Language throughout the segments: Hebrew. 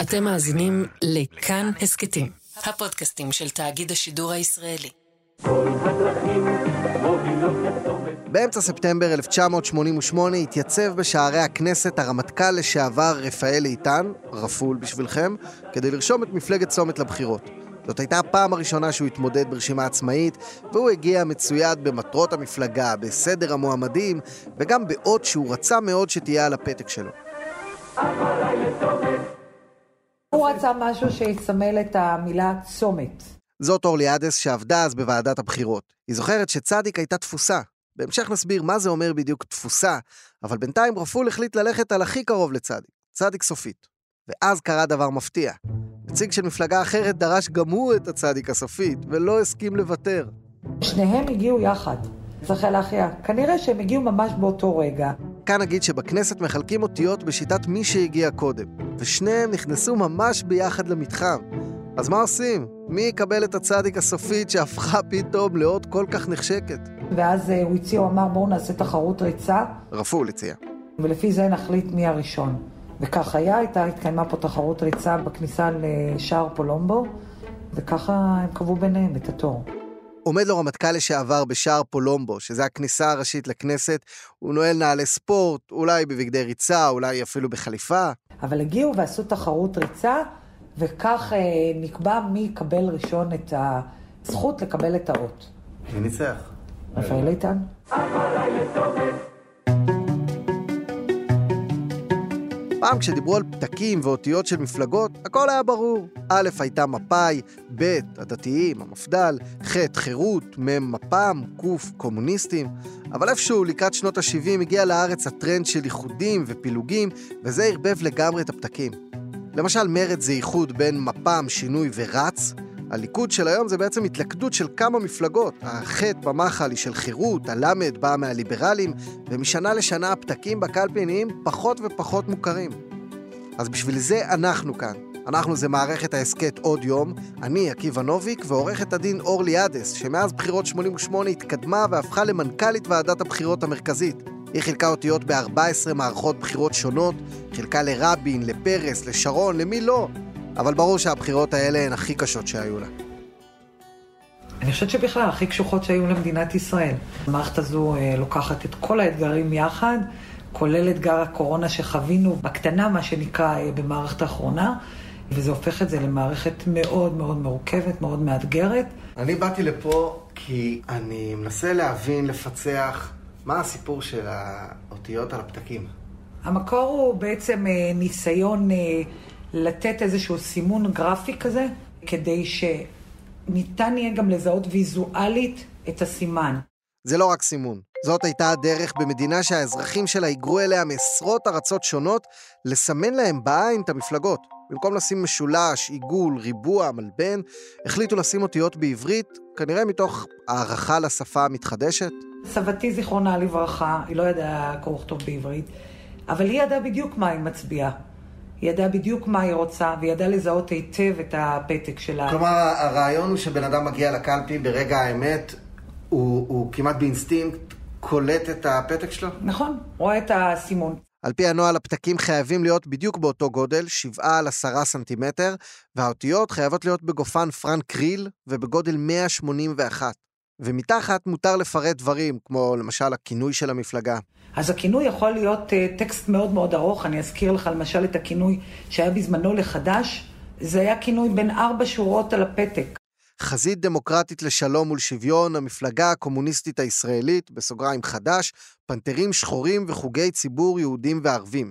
אתם מאזינים לכאן הסכתים, הפודקאסטים של תאגיד השידור הישראלי. באמצע ספטמבר 1988 התייצב בשערי הכנסת הרמטכ"ל לשעבר רפאל איתן, רפול בשבילכם, כדי לרשום את מפלגת צומת לבחירות. זאת הייתה הפעם הראשונה שהוא התמודד ברשימה עצמאית, והוא הגיע מצויד במטרות המפלגה, בסדר המועמדים, וגם באות שהוא רצה מאוד שתהיה על הפתק שלו. הוא רצה משהו שיסמל את המילה צומת. זאת אורלי עדס שעבדה אז בוועדת הבחירות. היא זוכרת שצדיק הייתה תפוסה. בהמשך נסביר מה זה אומר בדיוק תפוסה, אבל בינתיים רפול החליט ללכת על הכי קרוב לצדיק, צדיק סופית. ואז קרה דבר מפתיע. נציג של מפלגה אחרת דרש גם הוא את הצדיק הסופית, ולא הסכים לוותר. שניהם הגיעו יחד. צריך להכריע. כנראה שהם הגיעו ממש באותו רגע. כאן נגיד שבכנסת מחלקים אותיות בשיטת מי שהגיע קודם, ושניהם נכנסו ממש ביחד למתחם. אז מה עושים? מי יקבל את הצדיק הסופית שהפכה פתאום לאות כל כך נחשקת? ואז אה, הוא הציע, הוא אמר בואו נעשה תחרות ריצה, רפול הציע. ולפי זה נחליט מי הראשון. וכך היה, הייתה, התקיימה פה תחרות ריצה בכניסה לשער פולומבו, וככה הם קבעו ביניהם את התור. עומד לו רמטכ"ל לשעבר בשער פולומבו, שזה הכניסה הראשית לכנסת, הוא נועל נעלי ספורט, אולי בבגדי ריצה, אולי אפילו בחליפה. אבל הגיעו ועשו תחרות ריצה, וכך אה, נקבע מי יקבל ראשון את הזכות לקבל את האות. מי ניצח? רפאל איתן. פעם כשדיברו על פתקים ואותיות של מפלגות, הכל היה ברור. א' הייתה מפא"י, ב' הדתיים, המפד"ל, ח' חירות, מ' מפ"ם, ק' קומוניסטים. אבל איפשהו לקראת שנות ה-70 הגיע לארץ הטרנד של איחודים ופילוגים, וזה ערבב לגמרי את הפתקים. למשל, מרד זה איחוד בין מפ"ם, שינוי ורץ. הליכוד של היום זה בעצם התלכדות של כמה מפלגות. החטא במחל היא של חירות, הלמד באה מהליברלים, ומשנה לשנה הפתקים בקלפי נהיים פחות ופחות מוכרים. אז בשביל זה אנחנו כאן. אנחנו זה מערכת ההסכת עוד יום, אני עקיבא נוביק ועורכת הדין אורלי עדס, שמאז בחירות 88 התקדמה והפכה למנכ"לית ועדת הבחירות המרכזית. היא חילקה אותיות ב-14 מערכות בחירות שונות, חילקה לרבין, לפרס, לשרון, למי לא. אבל ברור שהבחירות האלה הן הכי קשות שהיו לה. אני חושבת שבכלל הכי קשוחות שהיו למדינת ישראל. המערכת הזו אה, לוקחת את כל האתגרים יחד, כולל אתגר הקורונה שחווינו בקטנה, מה שנקרא, אה, במערכת האחרונה, וזה הופך את זה למערכת מאוד מאוד מורכבת, מאוד מאתגרת. אני באתי לפה כי אני מנסה להבין, לפצח, מה הסיפור של האותיות על הפתקים. המקור הוא בעצם אה, ניסיון אה, לתת איזשהו סימון גרפי כזה, כדי שניתן יהיה גם לזהות ויזואלית את הסימן. זה לא רק סימון. זאת הייתה הדרך במדינה שהאזרחים שלה היגרו אליה מעשרות ארצות שונות לסמן להם בעין את המפלגות. במקום לשים משולש, עיגול, ריבוע, מלבן, החליטו לשים אותיות בעברית, כנראה מתוך הערכה לשפה המתחדשת. סבתי, זיכרונה לברכה, היא לא ידעה קרוא וכתוב בעברית, אבל היא ידעה בדיוק מה היא מצביעה. היא ידעה בדיוק מה היא רוצה, והיא ידעה לזהות היטב את הפתק שלה. כלומר, הרעיון הוא שבן אדם מגיע לקלפי ברגע האמת, הוא, הוא כמעט באינסטינקט קולט את הפתק שלו? נכון, רואה את הסימון. על פי הנוהל, הפתקים חייבים להיות בדיוק באותו גודל, 7 על 10 סנטימטר, והאותיות חייבות להיות בגופן פרנק קריל ובגודל 181. ומתחת מותר לפרט דברים, כמו למשל הכינוי של המפלגה. אז הכינוי יכול להיות uh, טקסט מאוד מאוד ארוך, אני אזכיר לך למשל את הכינוי שהיה בזמנו לחדש, זה היה כינוי בין ארבע שורות על הפתק. חזית דמוקרטית לשלום ולשוויון, המפלגה הקומוניסטית הישראלית, בסוגריים חדש, פנתרים שחורים וחוגי ציבור יהודים וערבים.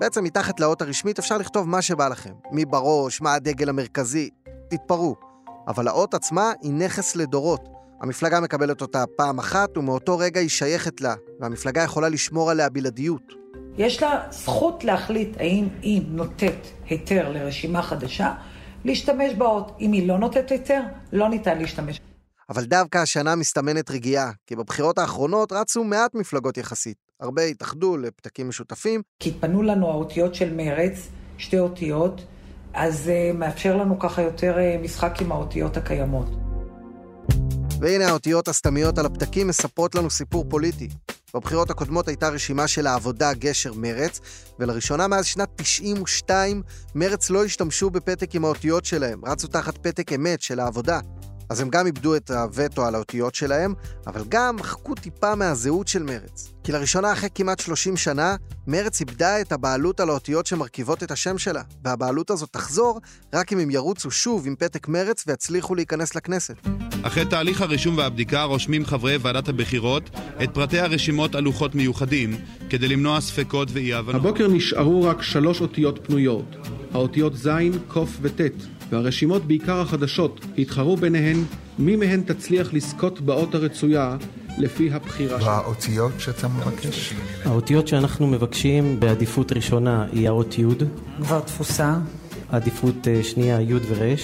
בעצם מתחת לאות הרשמית אפשר לכתוב מה שבא לכם. מי בראש, מה הדגל המרכזי, תתפרעו. אבל האות עצמה היא נכס לדורות. המפלגה מקבלת אותה פעם אחת, ומאותו רגע היא שייכת לה, והמפלגה יכולה לשמור עליה בלעדיות. יש לה זכות להחליט האם היא נותנת היתר לרשימה חדשה, להשתמש באות. אם היא לא נותנת היתר, לא ניתן להשתמש. אבל דווקא השנה מסתמנת רגיעה, כי בבחירות האחרונות רצו מעט מפלגות יחסית. הרבה התאחדו לפתקים משותפים. כי התפנו לנו האותיות של מרץ, שתי אותיות, אז זה uh, מאפשר לנו ככה יותר uh, משחק עם האותיות הקיימות. והנה האותיות הסתמיות על הפתקים מספרות לנו סיפור פוליטי. בבחירות הקודמות הייתה רשימה של העבודה גשר מרץ, ולראשונה מאז שנת 92 מרץ לא השתמשו בפתק עם האותיות שלהם, רצו תחת פתק אמת של העבודה. אז הם גם איבדו את הווטו על האותיות שלהם, אבל גם מחקו טיפה מהזהות של מרץ. כי לראשונה אחרי כמעט 30 שנה, מרץ איבדה את הבעלות על האותיות שמרכיבות את השם שלה, והבעלות הזאת תחזור רק אם הם ירוצו שוב עם פתק מרץ ויצליחו להיכנס לכנסת. אחרי תהליך הרישום והבדיקה רושמים חברי ועדת הבחירות את פרטי הרשימות על לוחות מיוחדים, כדי למנוע ספקות ואי-הבנות. הבוקר נשארו רק שלוש אותיות פנויות, האותיות ז', ק' וט', והרשימות, בעיקר החדשות, התחרו ביניהן מי מהן תצליח לזכות באות הרצויה לפי הבחירה שלה. והאותיות שאתה מבקש? האותיות שאנחנו מבקשים בעדיפות ראשונה היא האות י', כבר תפוסה. עדיפות אה, שנייה י' ור',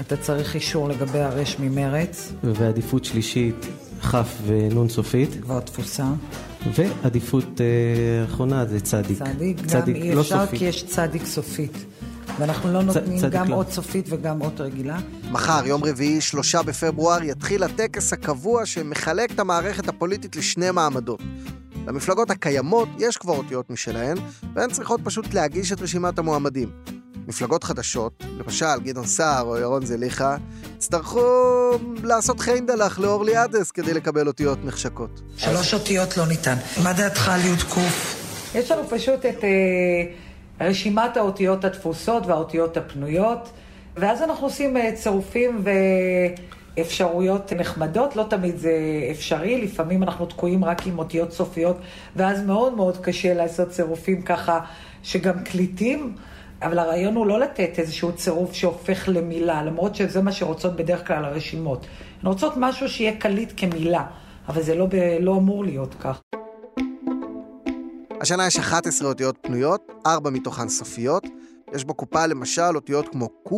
אתה צריך אישור לגבי הרש ממרץ, ועדיפות שלישית כ' ונ' סופית, כבר תפוסה. ועדיפות אה, אחרונה זה צדיק. צדיק, גם צדיק, אי לא אפשר סופית. כי יש צדיק סופית. ואנחנו לא נותנים צדיק גם לא. אות סופית וגם אות רגילה. מחר, יום רביעי, שלושה בפברואר, יתחיל הטקס הקבוע שמחלק את המערכת הפוליטית לשני מעמדות. למפלגות הקיימות יש כבר אותיות משלהן, והן צריכות פשוט להגיש את רשימת המועמדים. מפלגות חדשות, למשל גדעון סער או ירון זליכה, יצטרכו לעשות חיינדלח לאורלי עדס כדי לקבל אותיות נחשקות. שלוש אותיות לא ניתן. מה דעתך על י' ק'? יש לנו פשוט את אה, רשימת האותיות התפוסות והאותיות הפנויות, ואז אנחנו עושים אה, צירופים ואפשרויות נחמדות, לא תמיד זה אפשרי, לפעמים אנחנו תקועים רק עם אותיות סופיות, ואז מאוד מאוד קשה לעשות צירופים ככה שגם קליטים. אבל הרעיון הוא לא לתת איזשהו צירוף שהופך למילה, למרות שזה מה שרוצות בדרך כלל הרשימות. הן רוצות משהו שיהיה קליט כמילה, אבל זה לא, ב- לא אמור להיות כך. השנה יש 11 אותיות פנויות, 4 מתוכן סופיות. יש בקופה למשל אותיות כמו ק',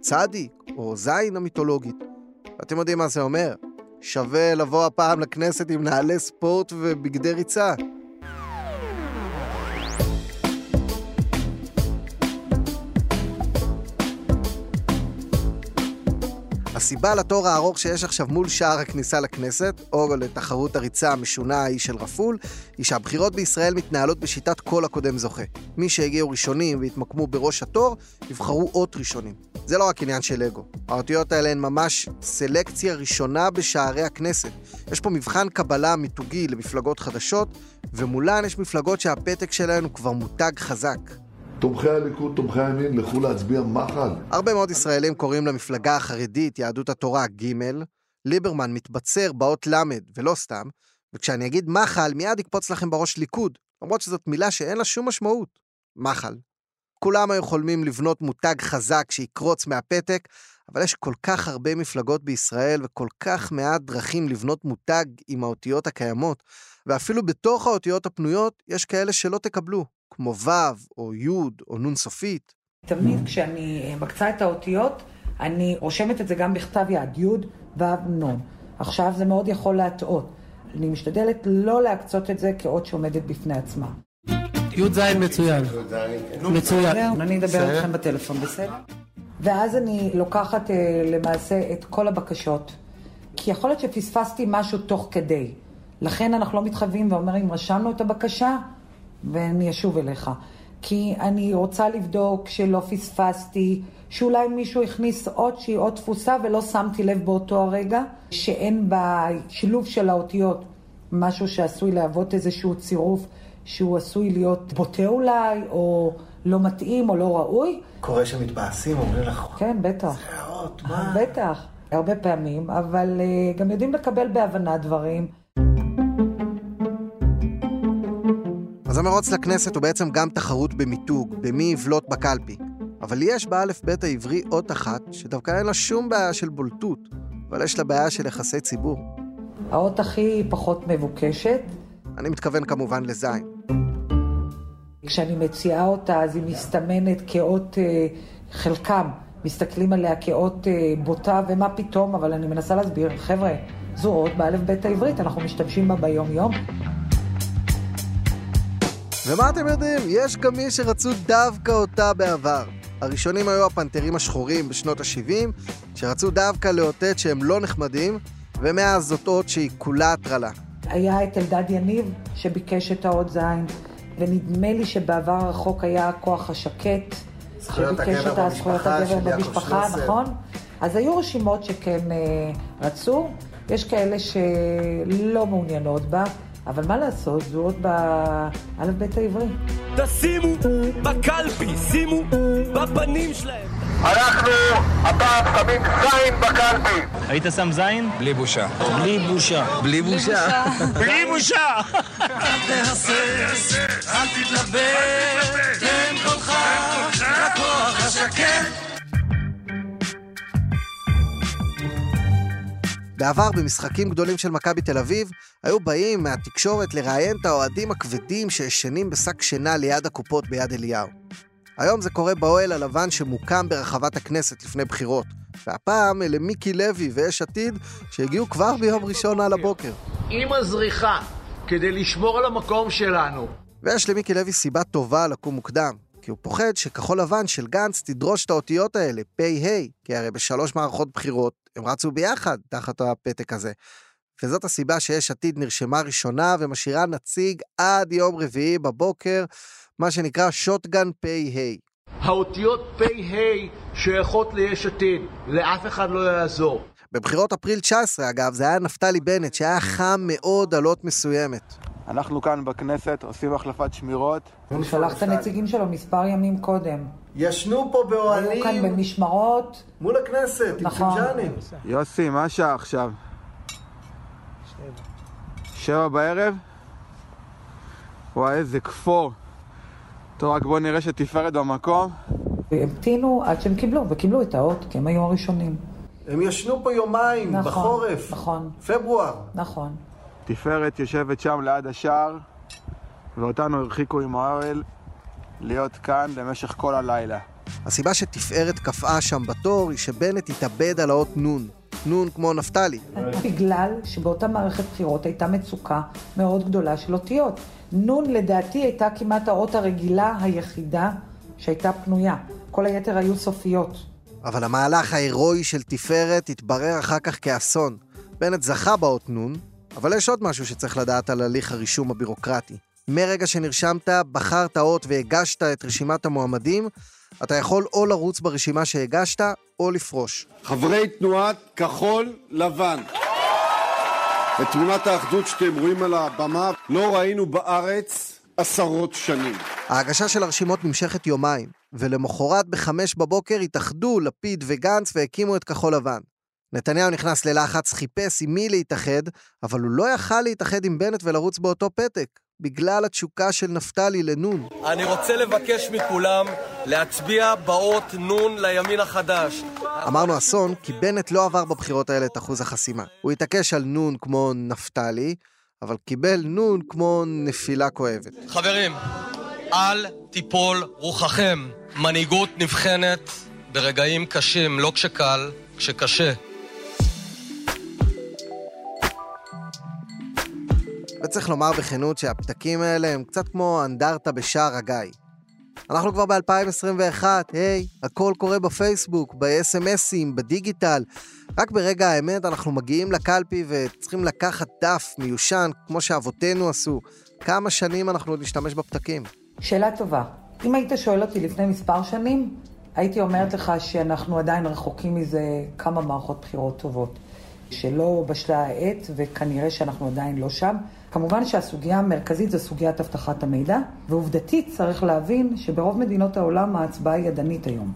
צדיק או ז' המיתולוגית. ואתם יודעים מה זה אומר? שווה לבוא הפעם לכנסת עם נעלי ספורט ובגדי ריצה. הסיבה לתור הארוך שיש עכשיו מול שער הכניסה לכנסת, או לתחרות הריצה המשונה ההיא של רפול, היא שהבחירות בישראל מתנהלות בשיטת כל הקודם זוכה. מי שהגיעו ראשונים והתמקמו בראש התור, יבחרו אות ראשונים. זה לא רק עניין של אגו. האותיות האלה הן ממש סלקציה ראשונה בשערי הכנסת. יש פה מבחן קבלה מיתוגי למפלגות חדשות, ומולן יש מפלגות שהפתק שלהן הוא כבר מותג חזק. תומכי הליכוד, תומכי הימין, לכו להצביע מחל. הרבה מאוד ישראלים קוראים למפלגה החרדית, יהדות התורה, ג', ליברמן מתבצר באות ל', ולא סתם, וכשאני אגיד מחל, מיד יקפוץ לכם בראש ליכוד, למרות שזאת מילה שאין לה שום משמעות. מחל. כולם היו חולמים לבנות מותג חזק שיקרוץ מהפתק, אבל יש כל כך הרבה מפלגות בישראל וכל כך מעט דרכים לבנות מותג עם האותיות הקיימות, ואפילו בתוך האותיות הפנויות יש כאלה שלא תקבלו, כמו ו' או י' או נ' סופית. תמיד כשאני אה, מקצה את האותיות, אני רושמת את זה גם בכתב יד, י' ו' נ'. עכשיו זה מאוד יכול להטעות. אני משתדלת לא להקצות את זה כאות שעומדת בפני עצמה. י"ז מצוין. מצוין. אני אדבר איתכם בטלפון, בסדר? ואז אני לוקחת אה, למעשה את כל הבקשות, כי יכול להיות שפספסתי משהו תוך כדי. לכן אנחנו לא מתחייבים ואומרים, רשמנו את הבקשה ואני אשוב אליך. כי אני רוצה לבדוק שלא פספסתי, שאולי מישהו הכניס אות שהיא אות תפוסה ולא שמתי לב באותו הרגע, שאין בשילוב של האותיות משהו שעשוי להוות איזשהו צירוף שהוא עשוי להיות בוטה אולי, או לא מתאים או לא ראוי. קורה שמתבאסים, אומרים לך, כן, בטח. זה האות, מה? בטח, הרבה פעמים, אבל uh, גם יודעים לקבל בהבנה דברים. אז המרוץ לכנסת הוא בעצם גם תחרות במיתוג, במי יבלוט בקלפי. אבל יש באלף בית העברי אות אחת, שדווקא אין לה שום בעיה של בולטות, אבל יש לה בעיה של יחסי ציבור. האות הכי פחות מבוקשת, אני מתכוון כמובן לזין. כשאני מציעה אותה אז היא מסתמנת כאות, אה, חלקם מסתכלים עליה כאות אה, בוטה, ומה פתאום, אבל אני מנסה להסביר, חבר'ה, זו אות באלף בית העברית, אנחנו משתמשים בה ביום-יום. ומה אתם יודעים? יש גם מי שרצו דווקא אותה בעבר. הראשונים היו הפנתרים השחורים בשנות ה-70, שרצו דווקא לאותת שהם לא נחמדים, ומאז זאת אות שהיא כולה הטרלה. היה את אלדד יניב שביקש את האות זין, ונדמה לי שבעבר הרחוק היה הכוח השקט, שביקש את זכויות במשפחה הגבר במשפחה. נכון? אז היו רשימות שכן אה, רצו, יש כאלה שלא מעוניינות בה, אבל מה לעשות, זו עוד באלף-בית העברי. תשימו בקלפי, שימו בפנים שלהם. אנחנו הפעם שמים זין בקלפי. היית שם זין? בלי בושה. בלי בושה. בלי בושה. בלי בושה! אל תהסס, אל תתלבט, תן קולך לכוח השקט. בעבר, במשחקים גדולים של מכבי תל אביב, היו באים מהתקשורת לראיין את האוהדים הכבדים שישנים בשק שינה ליד הקופות ביד אליהו. היום זה קורה באוהל הלבן שמוקם ברחבת הכנסת לפני בחירות. והפעם אלה מיקי לוי ויש עתיד שהגיעו כבר ביום ראשון על הבוקר. עם הזריחה, כדי לשמור על המקום שלנו. ויש למיקי לוי סיבה טובה לקום מוקדם, כי הוא פוחד שכחול לבן של גנץ תדרוש את האותיות האלה, פ"ה, כי הרי בשלוש מערכות בחירות הם רצו ביחד תחת הפתק הזה. וזאת הסיבה שיש עתיד נרשמה ראשונה ומשאירה נציג עד יום רביעי בבוקר, מה שנקרא שוטגן פ"ה. האותיות פ"ה שייכות ליש עתיד, לאף אחד לא יעזור. בבחירות אפריל 19, אגב, זה היה נפתלי בנט, שהיה חם מאוד על אות מסוימת. אנחנו כאן בכנסת עושים החלפת שמירות. הוא שלח את הנציגים שלו מספר ימים קודם. ישנו פה היו כאן באוהלים במשמרות, מול הכנסת, עם נכון. פינג'אנים. יוסי, מה השעה עכשיו? שבע בערב? וואי, איזה כפור. טוב, רק בוא נראה שתפארת במקום. והמתינו עד שהם קיבלו, וקיבלו את האות, כי הם היו הראשונים. הם ישנו פה יומיים, נכון, בחורף. נכון. פברואר. נכון. תפארת יושבת שם ליד השער, ואותנו הרחיקו עם האוהל להיות כאן במשך כל הלילה. הסיבה שתפארת קפאה שם בתור היא שבנט התאבד על האות נון. נון כמו נפתלי. בגלל שבאותה מערכת בחירות הייתה מצוקה מאוד גדולה של אותיות. נון לדעתי הייתה כמעט האות הרגילה היחידה שהייתה פנויה. כל היתר היו סופיות. אבל המהלך ההירואי של תפארת התברר אחר כך כאסון. בנט זכה באות נון, אבל יש עוד משהו שצריך לדעת על הליך הרישום הבירוקרטי. מרגע שנרשמת, בחרת אות והגשת את רשימת המועמדים, אתה יכול או לרוץ ברשימה שהגשת, או לפרוש. חברי תנועת כחול לבן. את תמונת האחדות שאתם רואים על הבמה לא ראינו בארץ עשרות שנים. ההגשה של הרשימות נמשכת יומיים, ולמחרת בחמש בבוקר התאחדו לפיד וגנץ והקימו את כחול לבן. נתניהו נכנס ללחץ, חיפש עם מי להתאחד, אבל הוא לא יכל להתאחד עם בנט ולרוץ באותו פתק, בגלל התשוקה של נפתלי לנון. אני רוצה לבקש מכולם להצביע באות נון לימין החדש. אמרנו אסון, כי בנט לא עבר בבחירות האלה את אחוז החסימה. הוא התעקש על נון כמו נפתלי, אבל קיבל נון כמו נפילה כואבת. חברים, אל תיפול רוחכם. מנהיגות נבחנת ברגעים קשים, לא כשקל, כשקשה. וצריך לומר בכנות שהפתקים האלה הם קצת כמו אנדרטה בשער הגיא. אנחנו כבר ב-2021, היי, הכל קורה בפייסבוק, ב-SMSים, בדיגיטל. רק ברגע האמת אנחנו מגיעים לקלפי וצריכים לקחת דף מיושן, כמו שאבותינו עשו. כמה שנים אנחנו עוד נשתמש בפתקים? שאלה טובה. אם היית שואל אותי לפני מספר שנים, הייתי אומרת לך שאנחנו עדיין רחוקים מזה כמה מערכות בחירות טובות. שלא בשלה העת, וכנראה שאנחנו עדיין לא שם. כמובן שהסוגיה המרכזית זה סוגיית אבטחת המידע, ועובדתית צריך להבין שברוב מדינות העולם ההצבעה היא ידנית היום.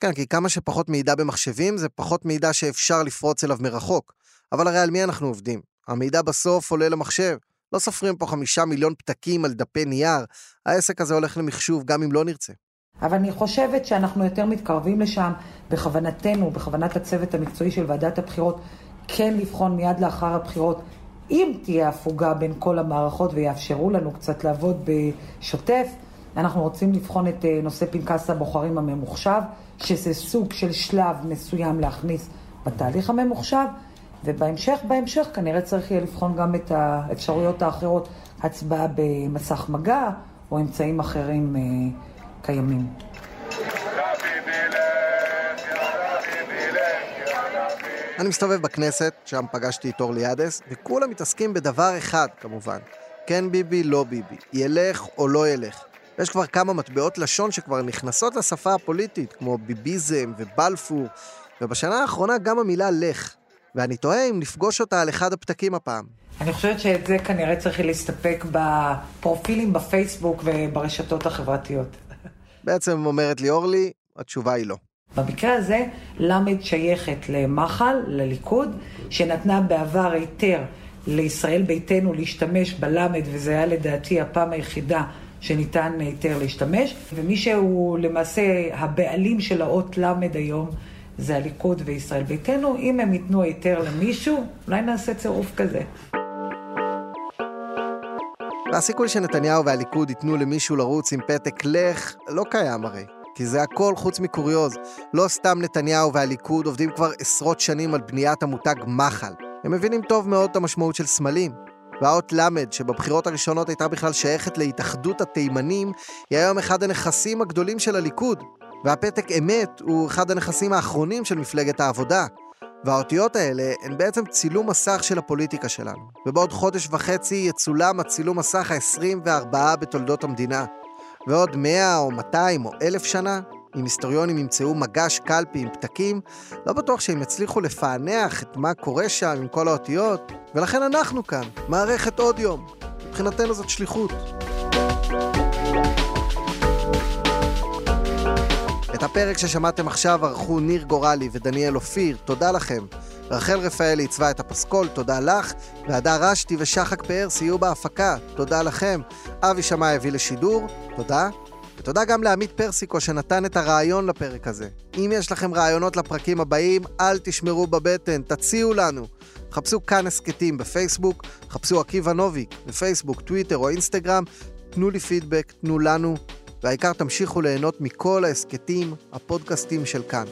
כן, כי כמה שפחות מידע במחשבים, זה פחות מידע שאפשר לפרוץ אליו מרחוק. אבל הרי על מי אנחנו עובדים? המידע בסוף עולה למחשב. לא סופרים פה חמישה מיליון פתקים על דפי נייר. העסק הזה הולך למחשוב גם אם לא נרצה. אבל אני חושבת שאנחנו יותר מתקרבים לשם, בכוונתנו, בכוונת הצוות המקצועי של ועדת הבחירות, כן לבחון מיד לאחר הבחירות, אם תהיה הפוגה בין כל המערכות ויאפשרו לנו קצת לעבוד בשוטף, אנחנו רוצים לבחון את אה, נושא פנקס הבוחרים הממוחשב, שזה סוג של שלב מסוים להכניס בתהליך הממוחשב, ובהמשך, בהמשך כנראה צריך יהיה לבחון גם את האפשרויות האחרות, הצבעה במסך מגע או אמצעים אחרים אה, קיימים. אני מסתובב בכנסת, שם פגשתי את אורלי עדס, וכולם מתעסקים בדבר אחד, כמובן. כן ביבי, לא ביבי. ילך או לא ילך. ויש כבר כמה מטבעות לשון שכבר נכנסות לשפה הפוליטית, כמו ביביזם ובלפור, ובשנה האחרונה גם המילה לך. ואני תוהה אם נפגוש אותה על אחד הפתקים הפעם. אני חושבת שאת זה כנראה צריך להסתפק בפרופילים בפייסבוק וברשתות החברתיות. בעצם אומרת לי אורלי, התשובה היא לא. במקרה הזה, למד שייכת למח"ל, לליכוד, שנתנה בעבר היתר לישראל ביתנו להשתמש בלמד, וזה היה לדעתי הפעם היחידה שניתן היתר להשתמש, ומי שהוא למעשה הבעלים של האות למד היום, זה הליכוד וישראל ביתנו. אם הם ייתנו היתר למישהו, אולי נעשה צירוף כזה. והסיכוי שנתניהו והליכוד ייתנו למישהו לרוץ עם פתק לך לא קיים הרי. כי זה הכל חוץ מקוריוז. לא סתם נתניהו והליכוד עובדים כבר עשרות שנים על בניית המותג מחל. הם מבינים טוב מאוד את המשמעות של סמלים. והאות למד, שבבחירות הראשונות הייתה בכלל שייכת להתאחדות התימנים, היא היום אחד הנכסים הגדולים של הליכוד. והפתק אמת הוא אחד הנכסים האחרונים של מפלגת העבודה. והאותיות האלה הן בעצם צילום מסך של הפוליטיקה שלנו. ובעוד חודש וחצי יצולם הצילום מסך ה-24 בתולדות המדינה. ועוד 100 או 200 או 1,000 שנה, אם היסטוריונים ימצאו מגש קלפי עם פתקים, לא בטוח שהם יצליחו לפענח את מה קורה שם עם כל האותיות, ולכן אנחנו כאן, מערכת עוד יום. מבחינתנו זאת שליחות. את הפרק ששמעתם עכשיו ערכו ניר גורלי ודניאל אופיר, תודה לכם. רחל רפאלי עיצבה את הפסקול, תודה לך, והדר רשתי ושחק פאר סייעו בהפקה, תודה לכם. אבי שמאי הביא לשידור, תודה. ותודה גם לעמית פרסיקו שנתן את הרעיון לפרק הזה. אם יש לכם רעיונות לפרקים הבאים, אל תשמרו בבטן, תציעו לנו. חפשו כאן הסכתים בפייסבוק, חפשו עקיבא נוביק בפייסבוק, טוויטר או אינסטגרם, תנו לי פידבק, תנו לנו, והעיקר תמשיכו ליהנות מכל ההסכתים, הפודקאסטים של כאן.